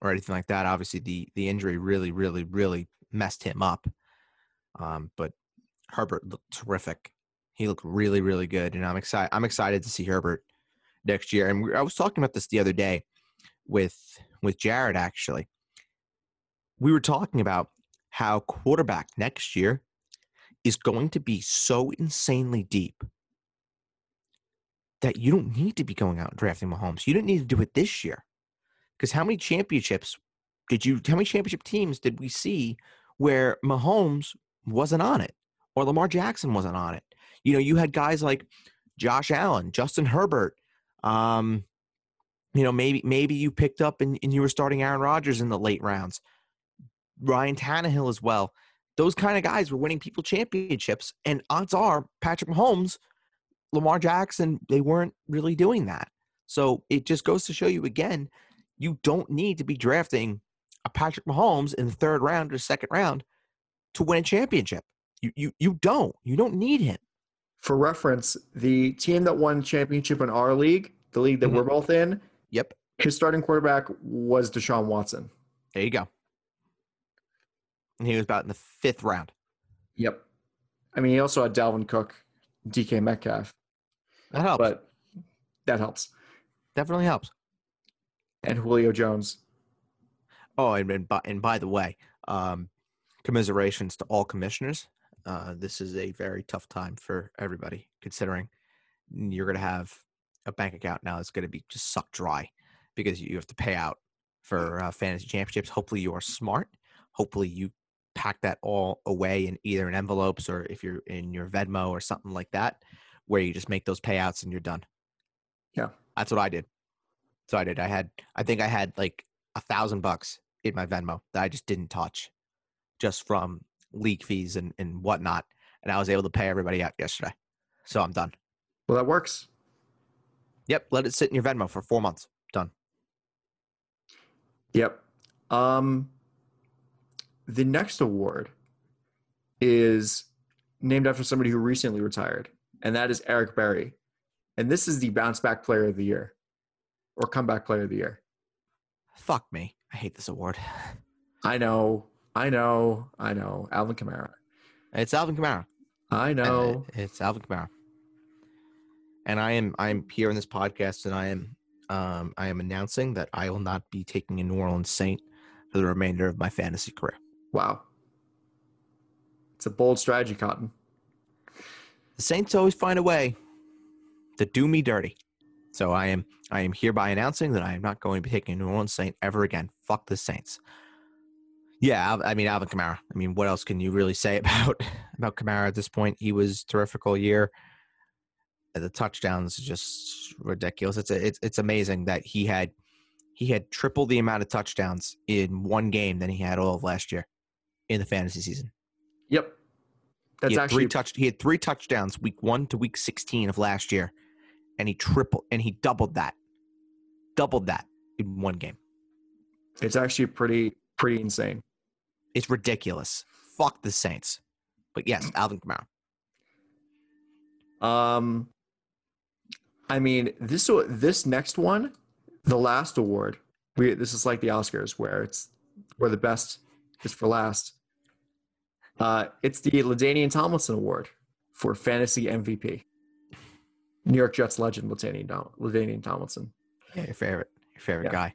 or anything like that. Obviously, the the injury really, really, really messed him up. Um, but Herbert looked terrific. He looked really, really good, and I'm excited. I'm excited to see Herbert next year. And we, I was talking about this the other day with with Jared. Actually, we were talking about how quarterback next year is going to be so insanely deep that you don't need to be going out and drafting Mahomes. You don't need to do it this year. Because how many championships did you, how many championship teams did we see where Mahomes wasn't on it or Lamar Jackson wasn't on it? You know, you had guys like Josh Allen, Justin Herbert. Um, you know, maybe maybe you picked up and, and you were starting Aaron Rodgers in the late rounds. Ryan Tannehill as well. Those kind of guys were winning people championships, and odds are Patrick Mahomes Lamar Jackson, they weren't really doing that. So it just goes to show you again, you don't need to be drafting a Patrick Mahomes in the third round or second round to win a championship. You you you don't. You don't need him.
For reference, the team that won championship in our league, the league that
Mhm.
we're both in,
Yep.
his starting quarterback was Deshaun Watson.
There you go. And he was about in the fifth round.
Yep. I mean, he also had Dalvin Cook, DK Metcalf,
That helps.
but that helps.
Definitely helps.
And Julio Jones.
Oh, and and by, and by the way, um, commiserations to all commissioners. Uh, this is a very tough time for everybody, considering you're going to have a bank account now that's going to be just sucked dry because you have to pay out for uh, fantasy championships. Hopefully, you are smart. Hopefully, you pack that all away in either in envelopes or if you're in your Venmo or something like that, where you just make those payouts and you're done.
Yeah.
That's what I did. So I did. I had, I think I had like a thousand bucks in my Venmo that I just didn't touch just from league fees and, and whatnot. And I was able to pay everybody out yesterday. So I'm done.
Well, that works.
Yep. Let it sit in your Venmo for four months. Done.
Yep. Um, the next award is named after somebody who recently retired, and that is Eric Berry. And this is the bounce back player of the year or comeback player of the year.
Fuck me. I hate this award.
I know, I know, I know. Alvin Kamara.
It's Alvin Kamara.
I know.
It's Alvin Kamara. And I am I am here on this podcast and I am um I am announcing that I will not be taking a New Orleans Saint for the remainder of my fantasy career.
Wow. It's a bold strategy, Cotton.
The Saints always find a way to do me dirty. So I am I am hereby announcing that I am not going to be taking a New Orleans Saint ever again. Fuck the Saints. Yeah, I mean Alvin Kamara. I mean, what else can you really say about about Kamara at this point? He was terrific all year. The touchdowns just ridiculous. It's a, it's it's amazing that he had he had triple the amount of touchdowns in one game than he had all of last year in the fantasy season.
Yep. That's
he had
actually
three touch. He had three touchdowns week one to week sixteen of last year, and he tripled and he doubled that, doubled that in one game.
it's actually pretty pretty insane.
It's ridiculous. Fuck the Saints. But yes, Alvin Kamara.
Um, I mean this this next one, the last award. We this is like the Oscars where it's where the best is for last. Uh, it's the LaDainian Tomlinson Award for fantasy MVP. New York Jets legend LaDainian, Tom- LaDainian Tomlinson.
Yeah, your favorite, your favorite
Yeah.
guy.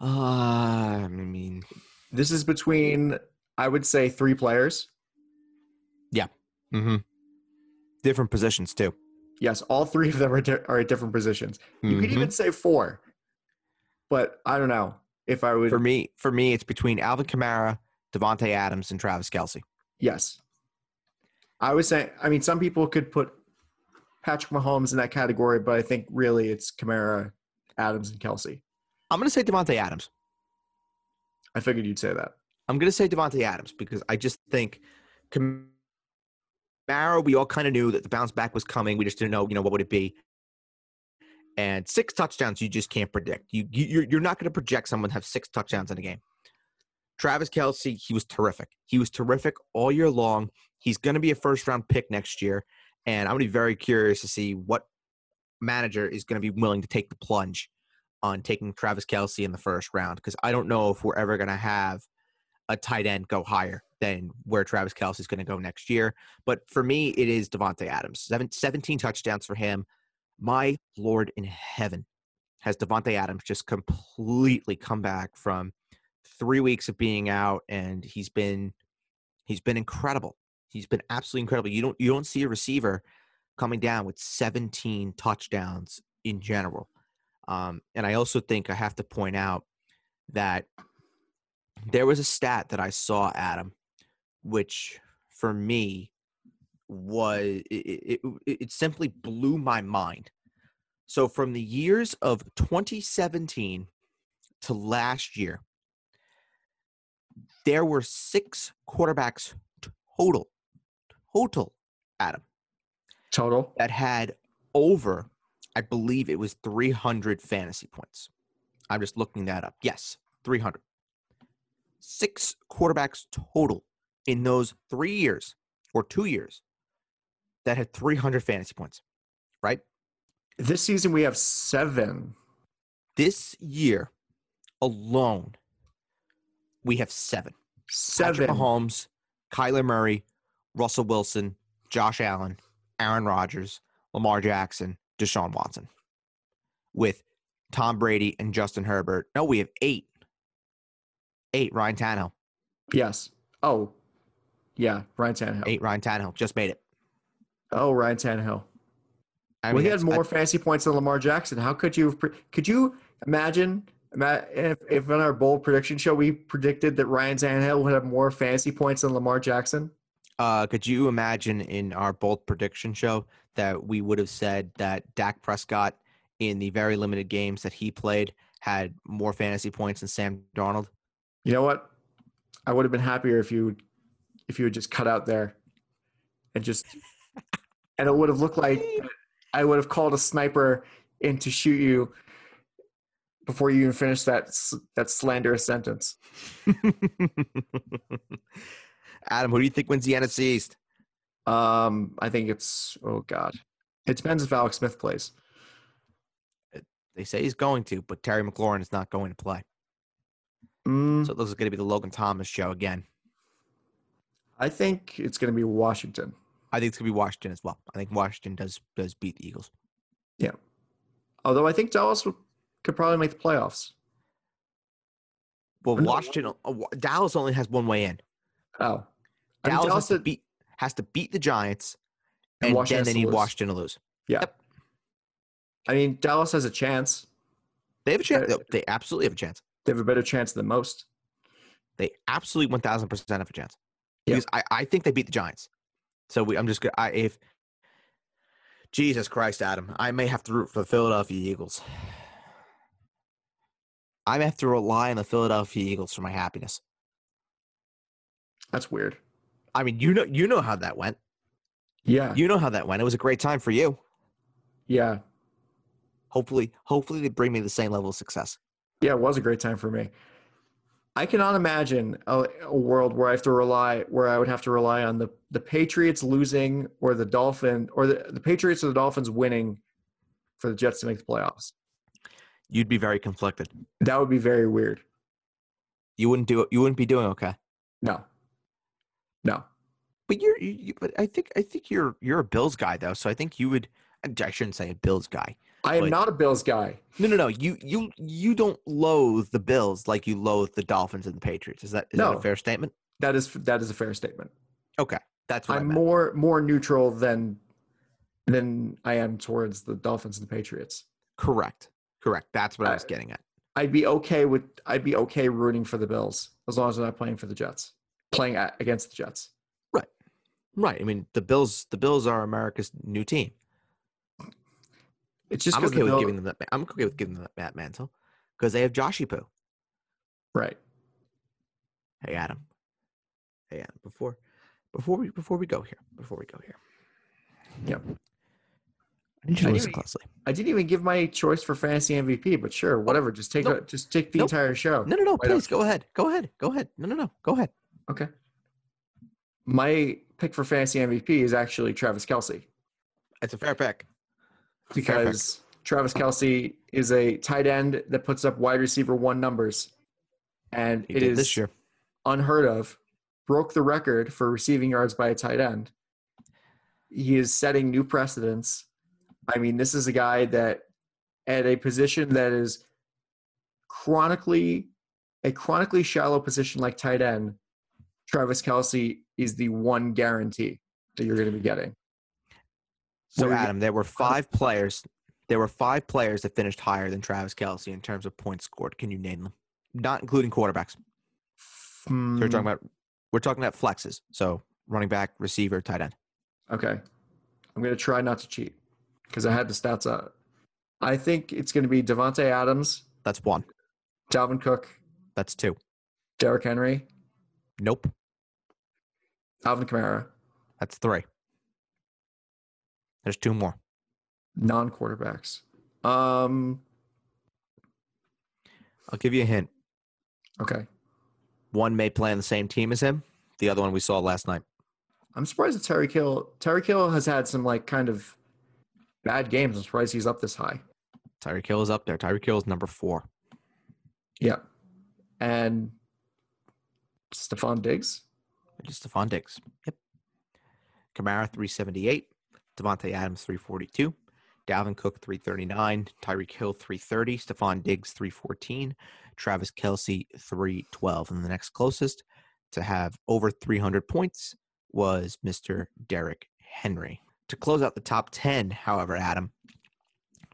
Uh, I mean,
This is between I would say three players. Yeah.
Mm hmm different positions too.
Yes, all three of them are, di- are at different positions. You could
Mhm.
even say four, but I don't know if I would.
for me, for me, it's between Alvin Kamara, Davante Adams, and Travis Kelce.
Yes. I was saying, I mean, some people could put Patrick Mahomes in that category, but I think really it's Kamara, Adams, and Kelce.
I'm gonna say Davante Adams.
I figured you'd say that.
I'm going to say Davante Adams because I just think Kamara, we all kind of knew that the bounce back was coming. We just didn't know, you know, what would it be. And six touchdowns, you just can't predict. You, you you're, you're not going to project someone to have six touchdowns in a game. Travis Kelce, he was terrific. He was terrific all year long. He's going to be a first round pick next year, and I'm going to be very curious to see what manager is going to be willing to take the plunge on taking Travis Kelce in the first round because I don't know if we're ever going to have a tight end go higher than where Travis Kelce is going to go next year. But for me, it is Davante Adams. Seven, 17 touchdowns for him. My Lord in heaven has Davante Adams just completely come back from three weeks of being out, and he's been he's been incredible. He's been absolutely incredible. You don't you don't see a receiver coming down with 17 touchdowns in general. Um, and I also think I have to point out that there was a stat that I saw, Adam, which for me was it, it, it, it simply blew my mind. So from the years of 2017 to last year, there were six quarterbacks total, total, Adam,
Total.
that had over, I believe it was 300 fantasy points. I'm just looking that up. Yes, 300. Six quarterbacks total in those three years or two years that had 300 fantasy points, right?
This season we have seven.
This year alone, we have seven. Patrick
Seven.
Mahomes, Kyler Murray, Russell Wilson, Josh Allen, Aaron Rodgers, Lamar Jackson, Deshaun Watson. With Tom Brady and Justin Herbert. No, we have eight. Eight Ryan Tannehill.
Yes. Oh, yeah. Ryan Tannehill.
Eight Ryan Tannehill. Just made it.
Oh, Ryan Tannehill.
I
well, he had
I-
more fantasy points than Lamar Jackson. How could you? have pre- Could you imagine? Ima- If, if in our bold prediction show we predicted that Ryan Tannehill would have more fantasy points than Lamar Jackson,
Uh, could you imagine in our bold prediction show that we would have said that Dak Prescott in the very limited games that he played had more fantasy points than Sam Darnold?
you know what? I would have been happier if you, if you had just cut out there, and just, and it would have looked like I would have called a sniper in to shoot you before you even finish that that slanderous sentence.
Adam, who do you think wins the NFC East?
Um, I think it's oh god, it depends if Alex Smith plays.
They say he's going to, but Terry McLaurin is not going to play.
Mm,
So this is going to be the Logan Thomas show again.
I think it's going to be Washington.
I think it's going to be Washington as well. I think Washington does does beat the Eagles. Yeah.
Although I think Dallas could probably make the playoffs.
Well, Washington, uh, Dallas only has one way in.
Oh, I mean,
Dallas,
Dallas
has, to beat, has to beat the Giants,
And
and, then they need
lose.
Washington to lose.
yeah.
Yep.
I mean, Dallas has a chance.
They have a chance.
Uh,
They absolutely have a chance.
They have a better chance than most.
They absolutely one thousand percent have a chance.
Yeah.
Because I, I think they beat the Giants. So we, I'm just gonna I, if Jesus Christ, Adam, I may have to root for the Philadelphia Eagles. I have to rely on the Philadelphia Eagles for my happiness.
That's weird.
I mean, you know, you know how that went.
Yeah,
You know how that went. It was a great time for you.
yeah,
Hopefully, hopefully they bring me the same level of success.
yeah. It was a great time for me. I cannot imagine a, a world where I have to rely, where I would have to rely on the the Patriots losing or the Dolphin or the, the Patriots or the Dolphins winning for the Jets to make the playoffs.
You'd be very conflicted.
That would be very weird.
You wouldn't do it. You wouldn't be doing okay.
No, no.
But you're, you, but I think, I think you're, you're a Bills guy though. So I think you would. I shouldn't say a Bills guy.
I am not a Bills guy.
No, no, no. You, you, you don't loathe the Bills like you loathe the Dolphins and the Patriots. Is that, is that
No.
a fair statement?
That is that is a fair statement.
Okay, that's
I'm more more neutral than than I am towards the Dolphins and the Patriots.
Correct, correct. That's what I
I-
was getting at.
I'd be okay with I'd be okay rooting for the Bills as long as they're not playing for the Jets, playing at, against the Jets.
Right. Right. I mean, the Bills, the Bills are America's new team.
It's just
I'm okay with
Bill-
giving them that. I'm okay with giving them that, that mantle because they have Joshy Poo.
right.
Hey Adam. Hey Adam. Before before we before we go here, before we go here.
Yep.
I need you
I
to
knew
listen closely.
I didn't even give my choice for fantasy MVP, but sure, whatever. Just take
no.
just take the
No.
entire show.
No, no, no. Please go ahead. Go ahead. Go ahead. No, no, no. Go ahead.
Okay. My pick for fantasy MVP is actually Travis Kelce.
It's a fair pick. Fair pick.
because Travis Kelce is a tight end that puts up wide receiver one numbers, and
He
it is
this year.
unheard of. Broke the record for receiving yards by a tight end. He is setting new precedents. I mean, this is a guy that at a position that is chronically a chronically shallow position like tight end, Travis Kelce is the one guarantee that you're going to be getting.
So Adam, there were five players. There were five players that finished higher than Travis Kelce in terms of points scored. Can you name them? Not including quarterbacks. So we're
Hmm.
talking about we're talking about flexes. So running back, receiver, tight end.
Okay. I'm going to try not to cheat because I had the stats out. I think it's going to be Davante Adams,
That's one.
Dalvin Cook,
That's two.
Derrick Henry,
Nope.
Alvin Kamara,
That's three. There's two more.
non quarterbacks. Um,
I'll give you a hint.
okay.
One may play on the same team as him. The other one we saw last night.
I'm surprised that Tyreek Hill Tyreek Hill has had some like kind of bad games. I'm surprised he's up this high.
Tyreek Hill is up there. Tyreek Hill is number four.
Yeah. And Stefon Diggs.
Just Stefon Diggs. Yep. Kamara 378. Davante Adams 342. Dalvin Cook 339. Tyreek Hill 330. Stefon Diggs 314. Travis Kelce 312. And the next closest to have over 300 points was Mr. Derrick Henry. To close out the top 10, however, Adam,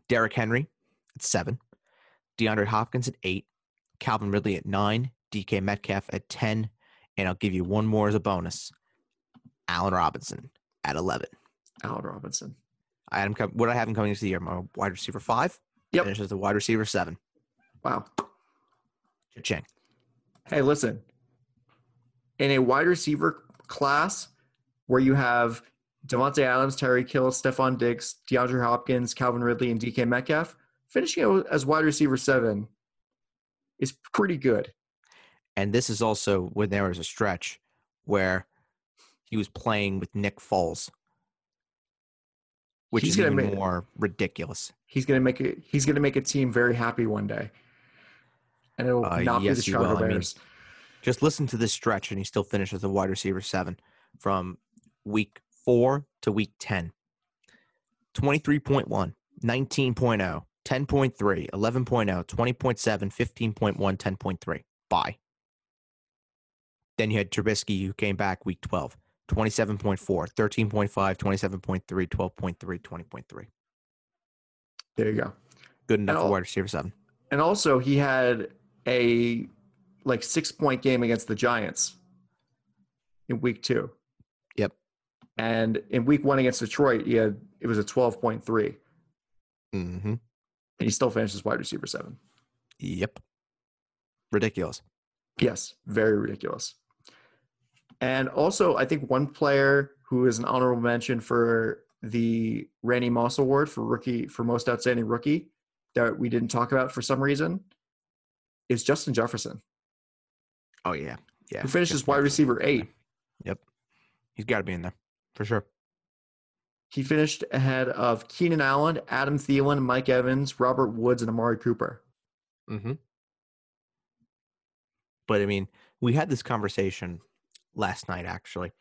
Derrick Henry at seven, DeAndre Hopkins at eight, Calvin Ridley at nine, DK Metcalf at 10, and I'll give you one more as a bonus Allen Robinson at 11.
Allen Robinson.
I had him what I have him coming into the year, my wide receiver five.
Yep.
Finishes the wide receiver seven.
Wow.
Ching.
Hey, listen. In a wide receiver class where you have Davante Adams, Tyreek Hill, Stefon Diggs, DeAndre Hopkins, Calvin Ridley, and DK Metcalf, finishing as wide receiver seven is pretty good.
And this is also when there was a stretch where he was playing with Nick Foles, which
He's
is even
make-
more ridiculous.
He's gonna make a he's gonna make a team very happy one day, and it will
Uh,
not
yes,
be the
he
Chicago
will. I mean, Just listen to this stretch, and he still finishes the wide receiver seven from week four to week 10. 23.1, 19.0, 10.3, 11.0, 20.7, 15.1, 10.3. Bye. Then you had Trubisky, who came back week 12, 27.4, 13.5, 27.3, 12.3, 20.3.
there you go.
Good enough
And
for wide receiver seven.
And also, he had a like six point game against the Giants in week two. And in week one against Detroit, he had it was a twelve point three,
Mm-hmm.
and he still finishes wide receiver seven.
Yep. Ridiculous.
Yes, very ridiculous. And also, I think one player who is an honorable mention for the Randy Moss Award for rookie for most outstanding rookie that we didn't talk about for some reason is Justin Jefferson,
Oh, yeah. Yeah.
who finishes wide receiver eight.
Yep. He's got to be in there for sure.
He finished ahead of Keenan Allen, Adam Thielen, Mike Evans, Robert Woods, and Amari Cooper.
Mm-hmm. But I mean, we had this conversation last night actually,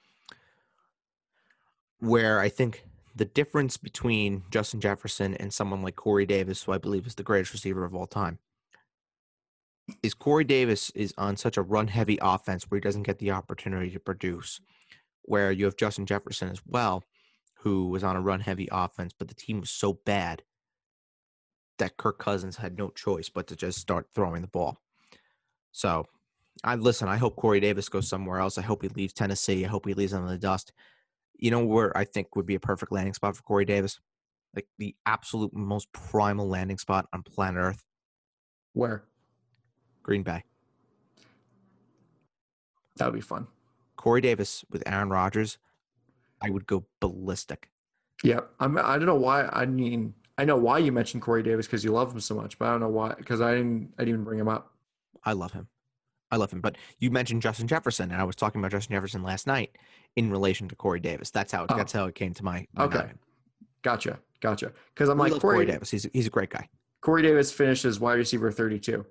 where I think the difference between Justin Jefferson and someone like Corey Davis, who I believe is the greatest receiver of all time, is Corey Davis is on such a run heavy offense where he doesn't get the opportunity to produce. Where you have Justin Jefferson as well, who was on a run heavy offense, but the team was so bad that Kirk Cousins had no choice but to just start throwing the ball. So, I listen. I hope Corey Davis goes somewhere else. I hope he leaves Tennessee. I hope he leaves them in the dust. You know where I think would be a perfect landing spot for Corey Davis, like the absolute most primal landing spot on planet Earth,
Where?
Green Bay.
That would be fun.
Corey Davis with Aaron Rodgers, I would go ballistic.
Yeah, I'm, I don't know why. I mean, I know why you mentioned Corey Davis because you love him so much, but I don't know why because I didn't. I didn't even bring him up.
I love him. I love him. But you mentioned Justin Jefferson, and I was talking about Justin Jefferson last night in relation to Corey Davis. That's how
Oh.
that's how it came to my, my
Okay.
mind.
Gotcha, gotcha. Because I'm
We
like Corey,
Corey Davis. He's he's a great guy.
Corey Davis finishes wide receiver 32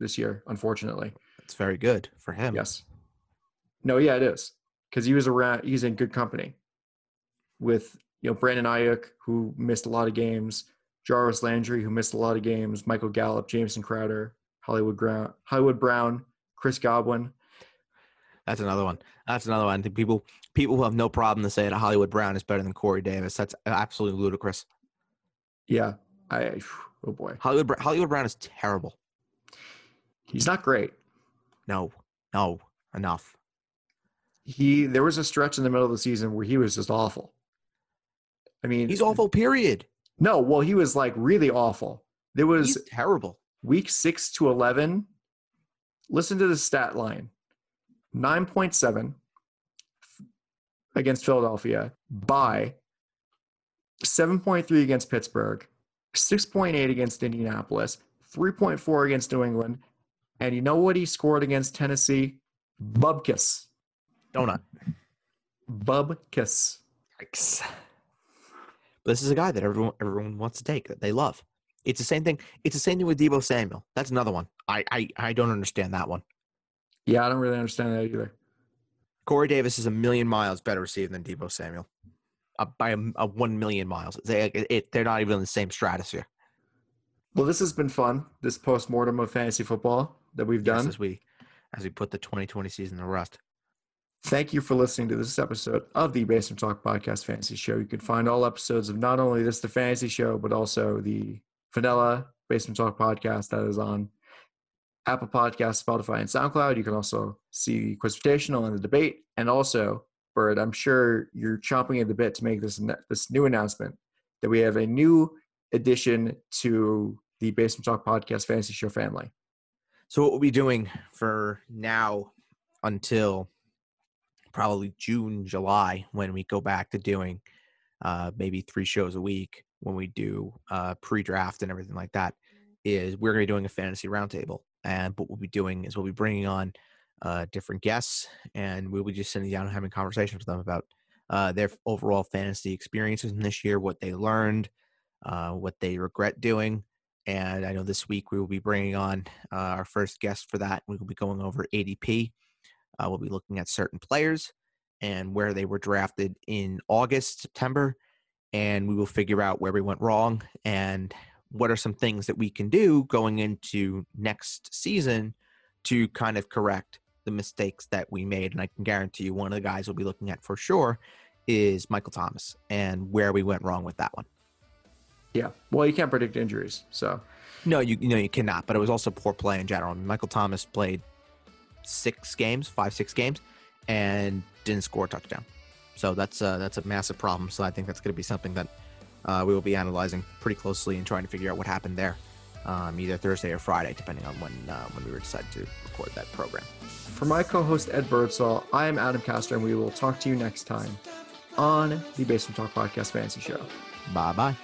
this year, unfortunately.
It's very good for him.
Yes. No, yeah, it is because he was around. He's in good company with you know Brandon Aiyuk, who missed a lot of games, Jarvis Landry, who missed a lot of games, Michael Gallup, Jameson Crowder, Hollywood Brown, Hollywood Brown, Chris Godwin.
That's another one. That's another one. People people who have no problem to say that Hollywood Brown is better than Corey Davis. That's absolutely ludicrous.
Yeah, I. Oh boy,
Hollywood Hollywood Brown is terrible.
he's not great.
No, no, enough.
He there was a stretch in the middle of the season where he was just awful. I mean,
He's awful. Period.
No, well, he was like really awful. There was
He's terrible.
week six to 11. Listen to the stat line 9.7 against Philadelphia, by 7.3 against Pittsburgh, 6.8 against Indianapolis, 3.4 against New England. And you know what he scored against Tennessee? Bubkus.
Donut.
Bub Kiss.
Yikes. But this is a guy that everyone everyone wants to take that they love. It's the same thing. It's the same thing with Deebo Samuel. That's another one. I I, I don't understand that one.
Yeah, I don't really understand that either.
Corey Davis is a million miles better received than Deebo Samuel, uh, by a, a one million miles. They it, it, they're not even in the same stratosphere.
Well, this has been fun. This post mortem of fantasy football that we've
Yes,
done.
as we as we put the 2020 season to rest.
Thank you for listening to this episode of the Basement Talk Podcast Fantasy Show. You can find all episodes of not only this, the fantasy show, but also the Vanilla Basement Talk podcast that is on Apple Podcasts, Spotify, and SoundCloud. You can also see the Quizvitational and the debate. And also, Bird, I'm sure you're chomping at the bit to make this this new announcement that we have a new addition to the Basement Talk Podcast Fantasy Show family.
So what we'll be doing for now until probably June, July, when we go back to doing uh, maybe three shows a week when we do uh, pre-draft and everything like that, is we're going to be doing a fantasy roundtable. And what we'll be doing is we'll be bringing on uh, different guests, and we'll be just sitting down and having conversations with them about uh, their overall fantasy experiences in this year, what they learned, uh, what they regret doing, and I know this week we will be bringing on uh, our first guest for that. We will be going over ADP. Uh, we'll be looking at certain players and where they were drafted in August, September, and we will figure out where we went wrong and what are some things that we can do going into next season to kind of correct the mistakes that we made. And I can guarantee you, one of the guys we'll be looking at for sure is Michael Thomas and where we went wrong with that one.
Yeah. Well, you can't predict injuries. So,
No, you no, you cannot. But it was also poor play in general. I mean, Michael Thomas played six games, five, six games, and didn't score a touchdown. So that's uh, that's a massive problem. So I think that's going to be something that uh, we will be analyzing pretty closely and trying to figure out what happened there, um, either Thursday or Friday, depending on when uh, when we decide to record that program.
for my co host, Ed Birdsall, I am Adam Castro, and we will talk to you next time on the Basement Talk Podcast Fantasy Show.
Bye bye.